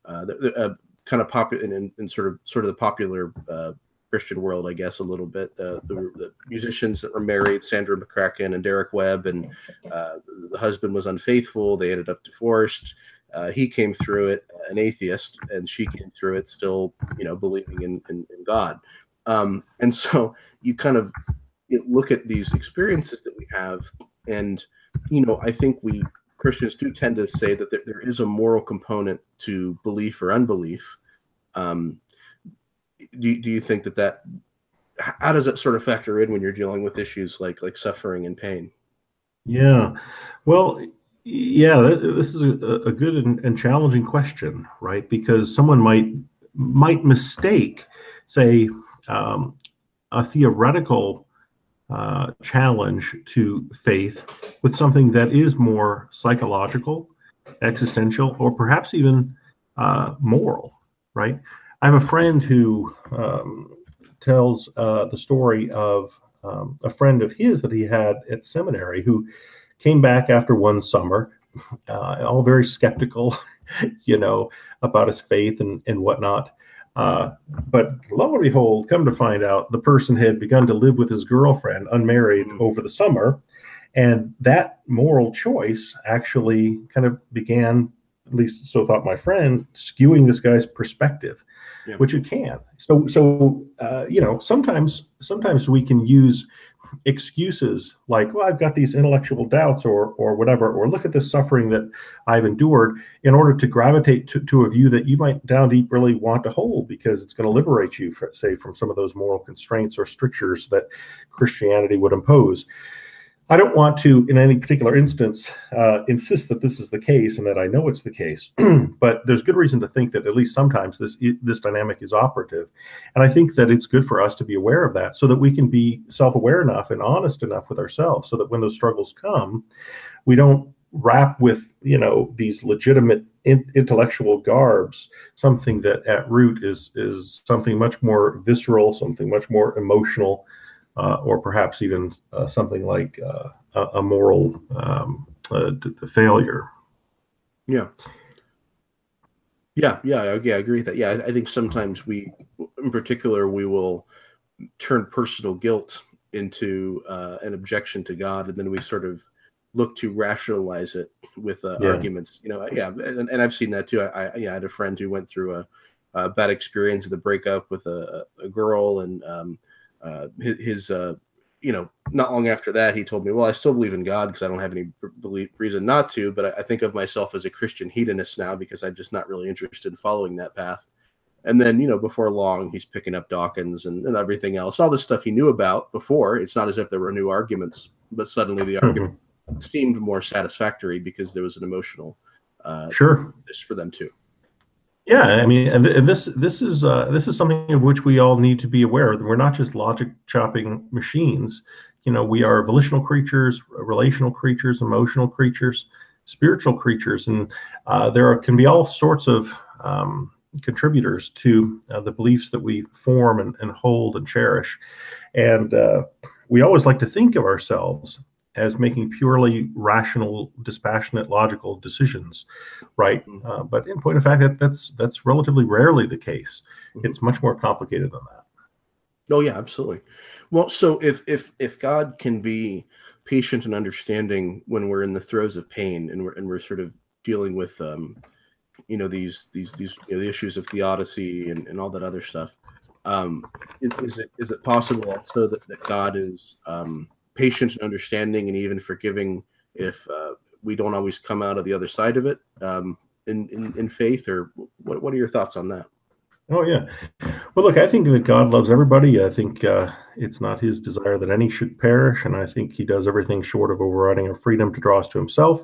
uh, the, the, uh, kind of popular in, in, sort of, sort of the popular, uh, Christian world, I guess, a little bit. Uh, the, the, musicians that were married, Sandra McCracken and Derek Webb, and uh, the husband was unfaithful. They ended up divorced. Uh, he came through it an atheist, and she came through it still, you know, believing in, in, in God. Um, and so you kind of look at these experiences that we have, and you know, I think we Christians do tend to say that there, there is a moral component to belief or unbelief. Um, do, do you think that that how does that sort of factor in when you're dealing with issues like like suffering and pain? Yeah. Well yeah this is a, a good and, and, challenging question right? Because someone might might mistake say um, a theoretical uh, challenge to faith with something that is more psychological existential or perhaps even uh, moral right I have a friend who um, tells uh, the story of um, a friend of his that he had at seminary who came back after one summer, uh, all very skeptical, you know, about his faith and, and whatnot. Uh, but lo and behold, come to find out, the person had begun to live with his girlfriend, unmarried, mm. over the summer. And that moral choice actually kind of began, at least so thought my friend, skewing this guy's perspective yeah. which it can. So, so uh, you know, sometimes sometimes we can use excuses like, "Well, I've got these intellectual doubts," or or whatever, or look at this suffering that I've endured, in order to gravitate to, to a view that you might down deep really want to hold because it's going to liberate you, for, say, from some of those moral constraints or strictures that Christianity would impose. I don't want to, in any particular instance, uh, insist that this is the case and that I know it's the case, but there's good reason to think that at least sometimes this this dynamic is operative, and I think that it's good for us to be aware of that so that we can be self-aware enough and honest enough with ourselves, so that when those struggles come, we don't wrap with you know these legitimate in, intellectual garbs. Something that at root is is something much more visceral, something much more emotional or perhaps even uh, something like uh, a, a, moral um, failure. Yeah. Yeah, yeah, yeah, I agree with that. Yeah, I, I think sometimes we, in particular, we will turn personal guilt into uh, an objection to God, and then we sort of look to rationalize it with uh, yeah. arguments. You know, yeah, and, and, I've seen that too. I, I, yeah, I had a friend who went through a, a bad experience of the breakup with a, a girl, and um, uh, his, his uh, you know, not long after that, he told me, "Well, I still believe in God because I don't have any belief, reason not to, but I, I, think of myself as a Christian hedonist now because I'm just not really interested in following that path." And then, you know, before long, he's picking up Dawkins and, and everything else, all the stuff he knew about before. It's not as if there were new arguments, but suddenly the mm-hmm. argument seemed more satisfactory because there was an emotional uh, sure for them too. Yeah, I mean, and this this is uh, this is something of which we all need to be aware. That We're not just logic chopping machines. You know, we are volitional creatures, relational creatures, emotional creatures, spiritual creatures, and uh, there are, can be all sorts of um, contributors to uh, the beliefs that we form and, and hold and cherish. And uh, we always like to think of ourselves as making purely rational, dispassionate, logical decisions, right? Mm-hmm. Uh, but in point of fact, that that's that's relatively rarely the case. Mm-hmm. It's much more complicated than that. Oh yeah, absolutely. Well, so if if if God can be patient and understanding when we're in the throes of pain and we're and we're sort of dealing with um, you know these these these you know, the issues of theodicy and, and all that other stuff, um, is, is it is it possible also that, that God is um, patient and understanding and even forgiving if uh, we don't always come out of the other side of it um, in, in in faith, or what what are your thoughts on that? Oh yeah. Well, look, I think that God loves everybody. I think uh, it's not His desire that any should perish, and I think He does everything short of overriding our freedom to draw us to Himself.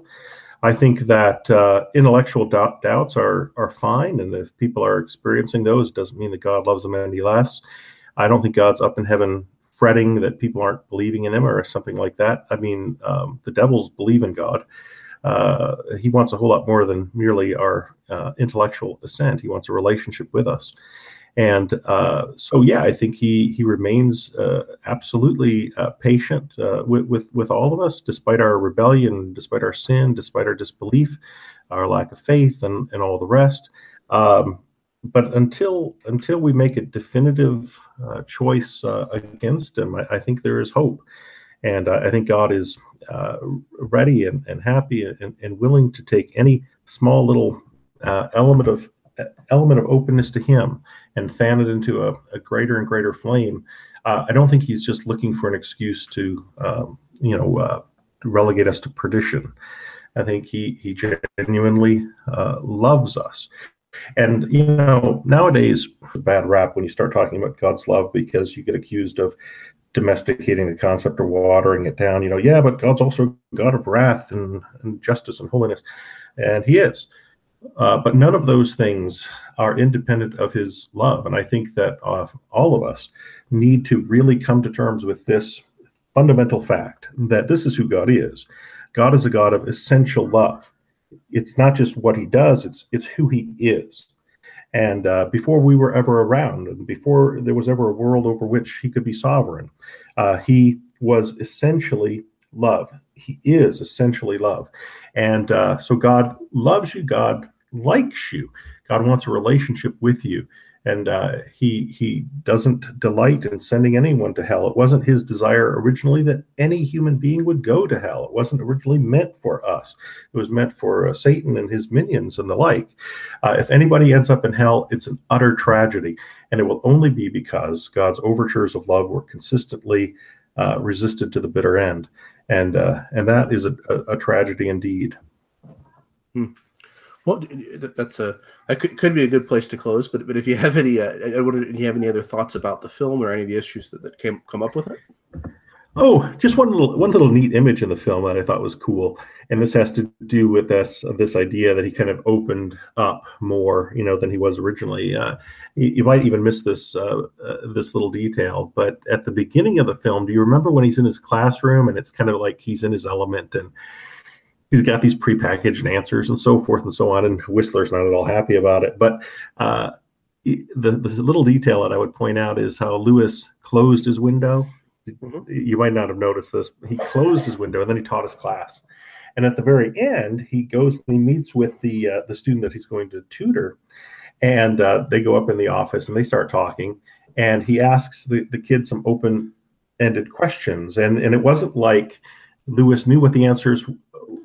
I think that uh, intellectual doubt, doubts are are fine, and if people are experiencing those, it doesn't mean that God loves them any less. I don't think God's up in heaven fretting that people aren't believing in Him or something like that. I mean, um, the devils believe in God. Uh, he wants a whole lot more than merely our uh, intellectual assent. He wants a relationship with us. And uh, so, yeah, I think he he remains uh, absolutely uh, patient uh, with, with with all of us, despite our rebellion, despite our sin, despite our disbelief, our lack of faith, and and all the rest. Um, but until until we make a definitive uh, choice uh, against him, I, I, think there is hope, and I think God is ready and, and happy and, and willing to take any small little element of element of openness to him and fan it into a, a greater and greater flame. Uh, I don't think he's just looking for an excuse to, um, you know, uh, relegate us to perdition. I think he he genuinely uh, loves us. And you know, nowadays, bad rap when you start talking about God's love because you get accused of domesticating the concept or watering it down. You know, yeah, but God's also God of wrath and, and justice and holiness, and He is. Uh, but none of those things are independent of his love. And I think that uh, all of us need to really come to terms with this fundamental fact that this is who God is. God is a God of essential love. It's not just what he does, it's, it's who he is. And uh, before we were ever around, and before there was ever a world over which he could be sovereign, uh, he was essentially love. He is essentially love. And uh, so God loves you. God likes you. God wants a relationship with you. And uh, he he doesn't delight in sending anyone to hell. It wasn't his desire originally that any human being would go to hell. It wasn't originally meant for us. It was meant for uh, Satan and his minions and the like. Uh, if anybody ends up in hell, it's an utter tragedy, and it will only be because God's overtures of love were consistently uh, resisted to the bitter end and uh, and that is a, a, a tragedy indeed. Hmm. Well, that's a that could, could be a good place to close. But but if you have any, uh, do you have any other thoughts about the film or any of the issues that, that came come up with it? Oh, just one little one little neat image in the film that I thought was cool, and this has to do with this this idea that he kind of opened up more, you know, than he was originally. Uh, you, you, might even miss this uh, uh, this little detail, but at the beginning of the film, do you remember when he's in his classroom and it's kind of like he's in his element and he's got these prepackaged answers and so forth and so on, and Whistler's not at all happy about it, but. Uh, the, the little detail that I would point out is how Lewis closed his window Mm-hmm. You might not have noticed this. He closed his window and then he taught his class. And at the very end, he goes and he meets with the uh, the student that he's going to tutor, and uh, they go up in the office and they start talking. And he asks the, the kid some open ended questions, and and it wasn't like Lewis knew what the answers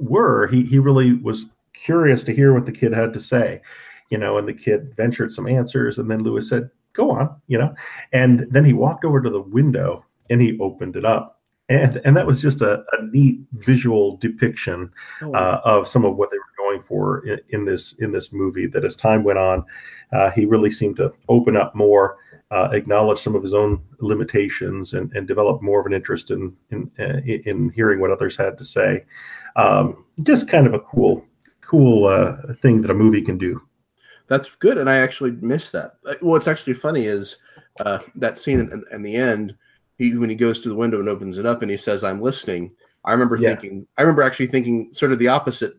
were. He he really was curious to hear what the kid had to say, you know. And the kid ventured some answers, and then Lewis said, "Go on," you know. And then he walked over to the window and he opened it up. And, and that was just a, a neat visual depiction oh, uh, of some of what they were going for in, in, this in this movie. That as time went on, uh, he really seemed to open up more, uh, acknowledge some of his own limitations, and, and develop more of an interest in in, uh, in hearing what others had to say. Um, just kind of a cool cool uh, thing that a movie can do. That's good, and I actually missed that. Uh, what's actually funny is that scene in, in the end he when he goes to the window and opens it up and he says, "I'm listening." I remember yeah. thinking, I remember actually thinking sort of the opposite,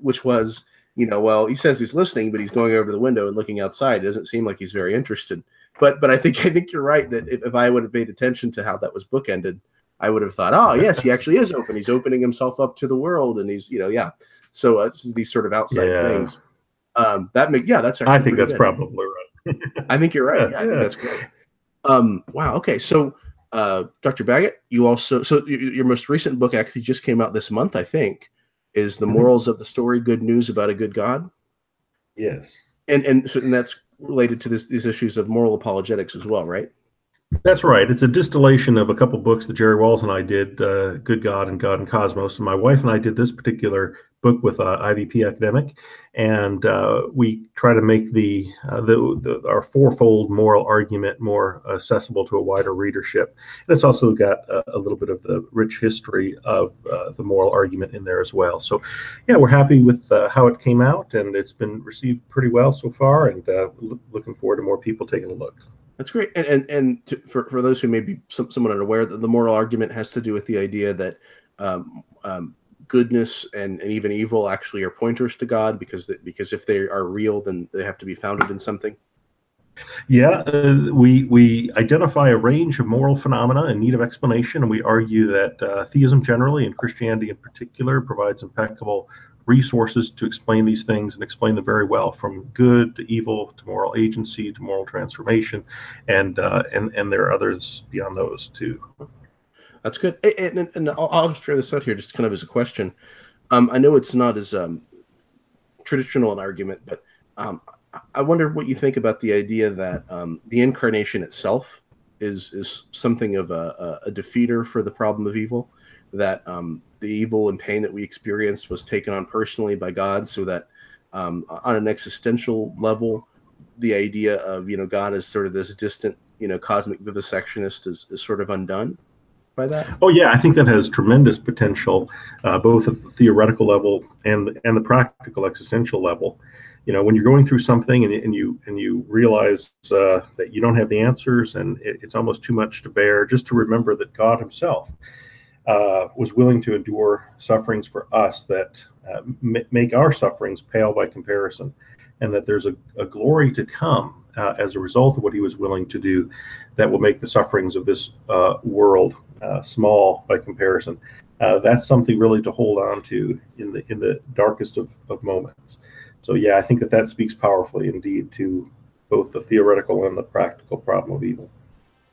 which was, you know, well, he says he's listening, but he's going over to the window and looking outside. It doesn't seem like he's very interested. But but I think I think you're right that if, if I would have paid attention to how that was bookended, I would have thought, oh yes, he actually is open. He's opening himself up to the world, and he's you know yeah. So uh, these sort of outside yeah. things. Um, that make yeah, that's. I think that's good. probably right. I think you're right. Yeah, yeah. I think that's great. Um, wow. Okay. So, uh, Dr. Baggett, you also so your most recent book actually just came out this month, I think, is the mm-hmm. morals of the story: good news about a good God. Yes. And and so and that's related to this, these issues of moral apologetics as well, right? That's right. It's a distillation of a couple books that Jerry Walls and I did, uh, Good God and God and Cosmos. And my wife and I did this particular book with uh, IVP Academic, and uh, we try to make the, uh, the, the, our fourfold moral argument more accessible to a wider readership. And it's also got a, a little bit of the rich history of uh, the moral argument in there as well. So, yeah, we're happy with uh, how it came out, and it's been received pretty well so far, and uh, looking forward to more people taking a look. That's great. And and, and to, for, for those who may be some, somewhat unaware, that the moral argument has to do with the idea that um, um, goodness and, and even evil actually are pointers to God because that, because if they are real, then they have to be founded in something. Yeah, uh, we we identify a range of moral phenomena in need of explanation, and we argue that uh, theism generally and Christianity in particular provides impeccable resources to explain these things and explain them very well, from good to evil to moral agency to moral transformation, and uh, and and there are others beyond those too. That's good. And, and, and I'll, I'll, just throw this out here, just kind of as a question. Um, I know it's not as um, traditional an argument, but um, I wonder what you think about the idea that um, the incarnation itself is is something of a, a, defeater for the problem of evil. That um, the evil and pain that we experience was taken on personally by God, so that um, on an existential level, the idea of you know God as sort of this distant you know cosmic vivisectionist is, is sort of undone by that? Oh yeah, I think that has tremendous potential, uh, both at the theoretical level and and the practical existential level. You know, when you're going through something and, and you and you realize uh, that you don't have the answers and it, it's almost too much to bear, just to remember that God Himself uh, was willing to endure sufferings for us that uh, m- make our sufferings pale by comparison, and that there's a, a glory to come uh, as a result of what he was willing to do that will make the sufferings of this uh, world uh, small by comparison. Uh, that's something really to hold on to in the in the darkest of, of moments. So yeah, I think that that speaks powerfully indeed to both the theoretical and the practical problem of evil.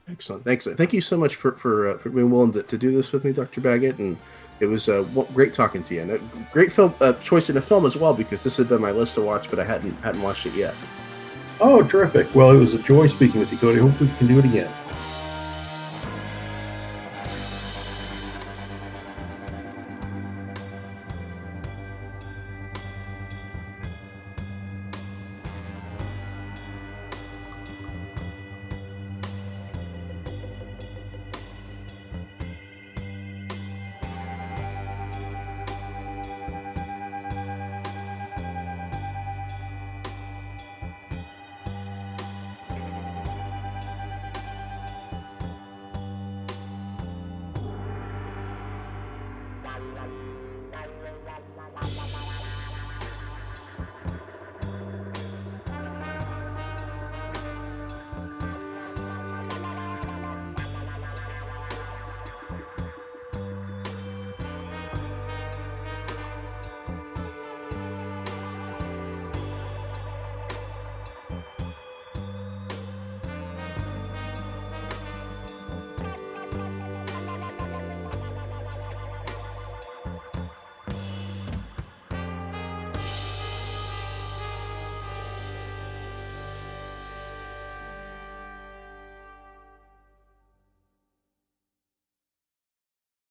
Excellent, excellent. Thank you so much for for, uh, for being willing to, to, do this with me, Dr. Baggett, and it was uh, great talking to you. And a great film uh, choice in a film as well because this had been my list to watch, but I hadn't hadn't watched it yet. Oh, terrific! Well, it was a joy speaking with you, Cody. Hope we can do it again.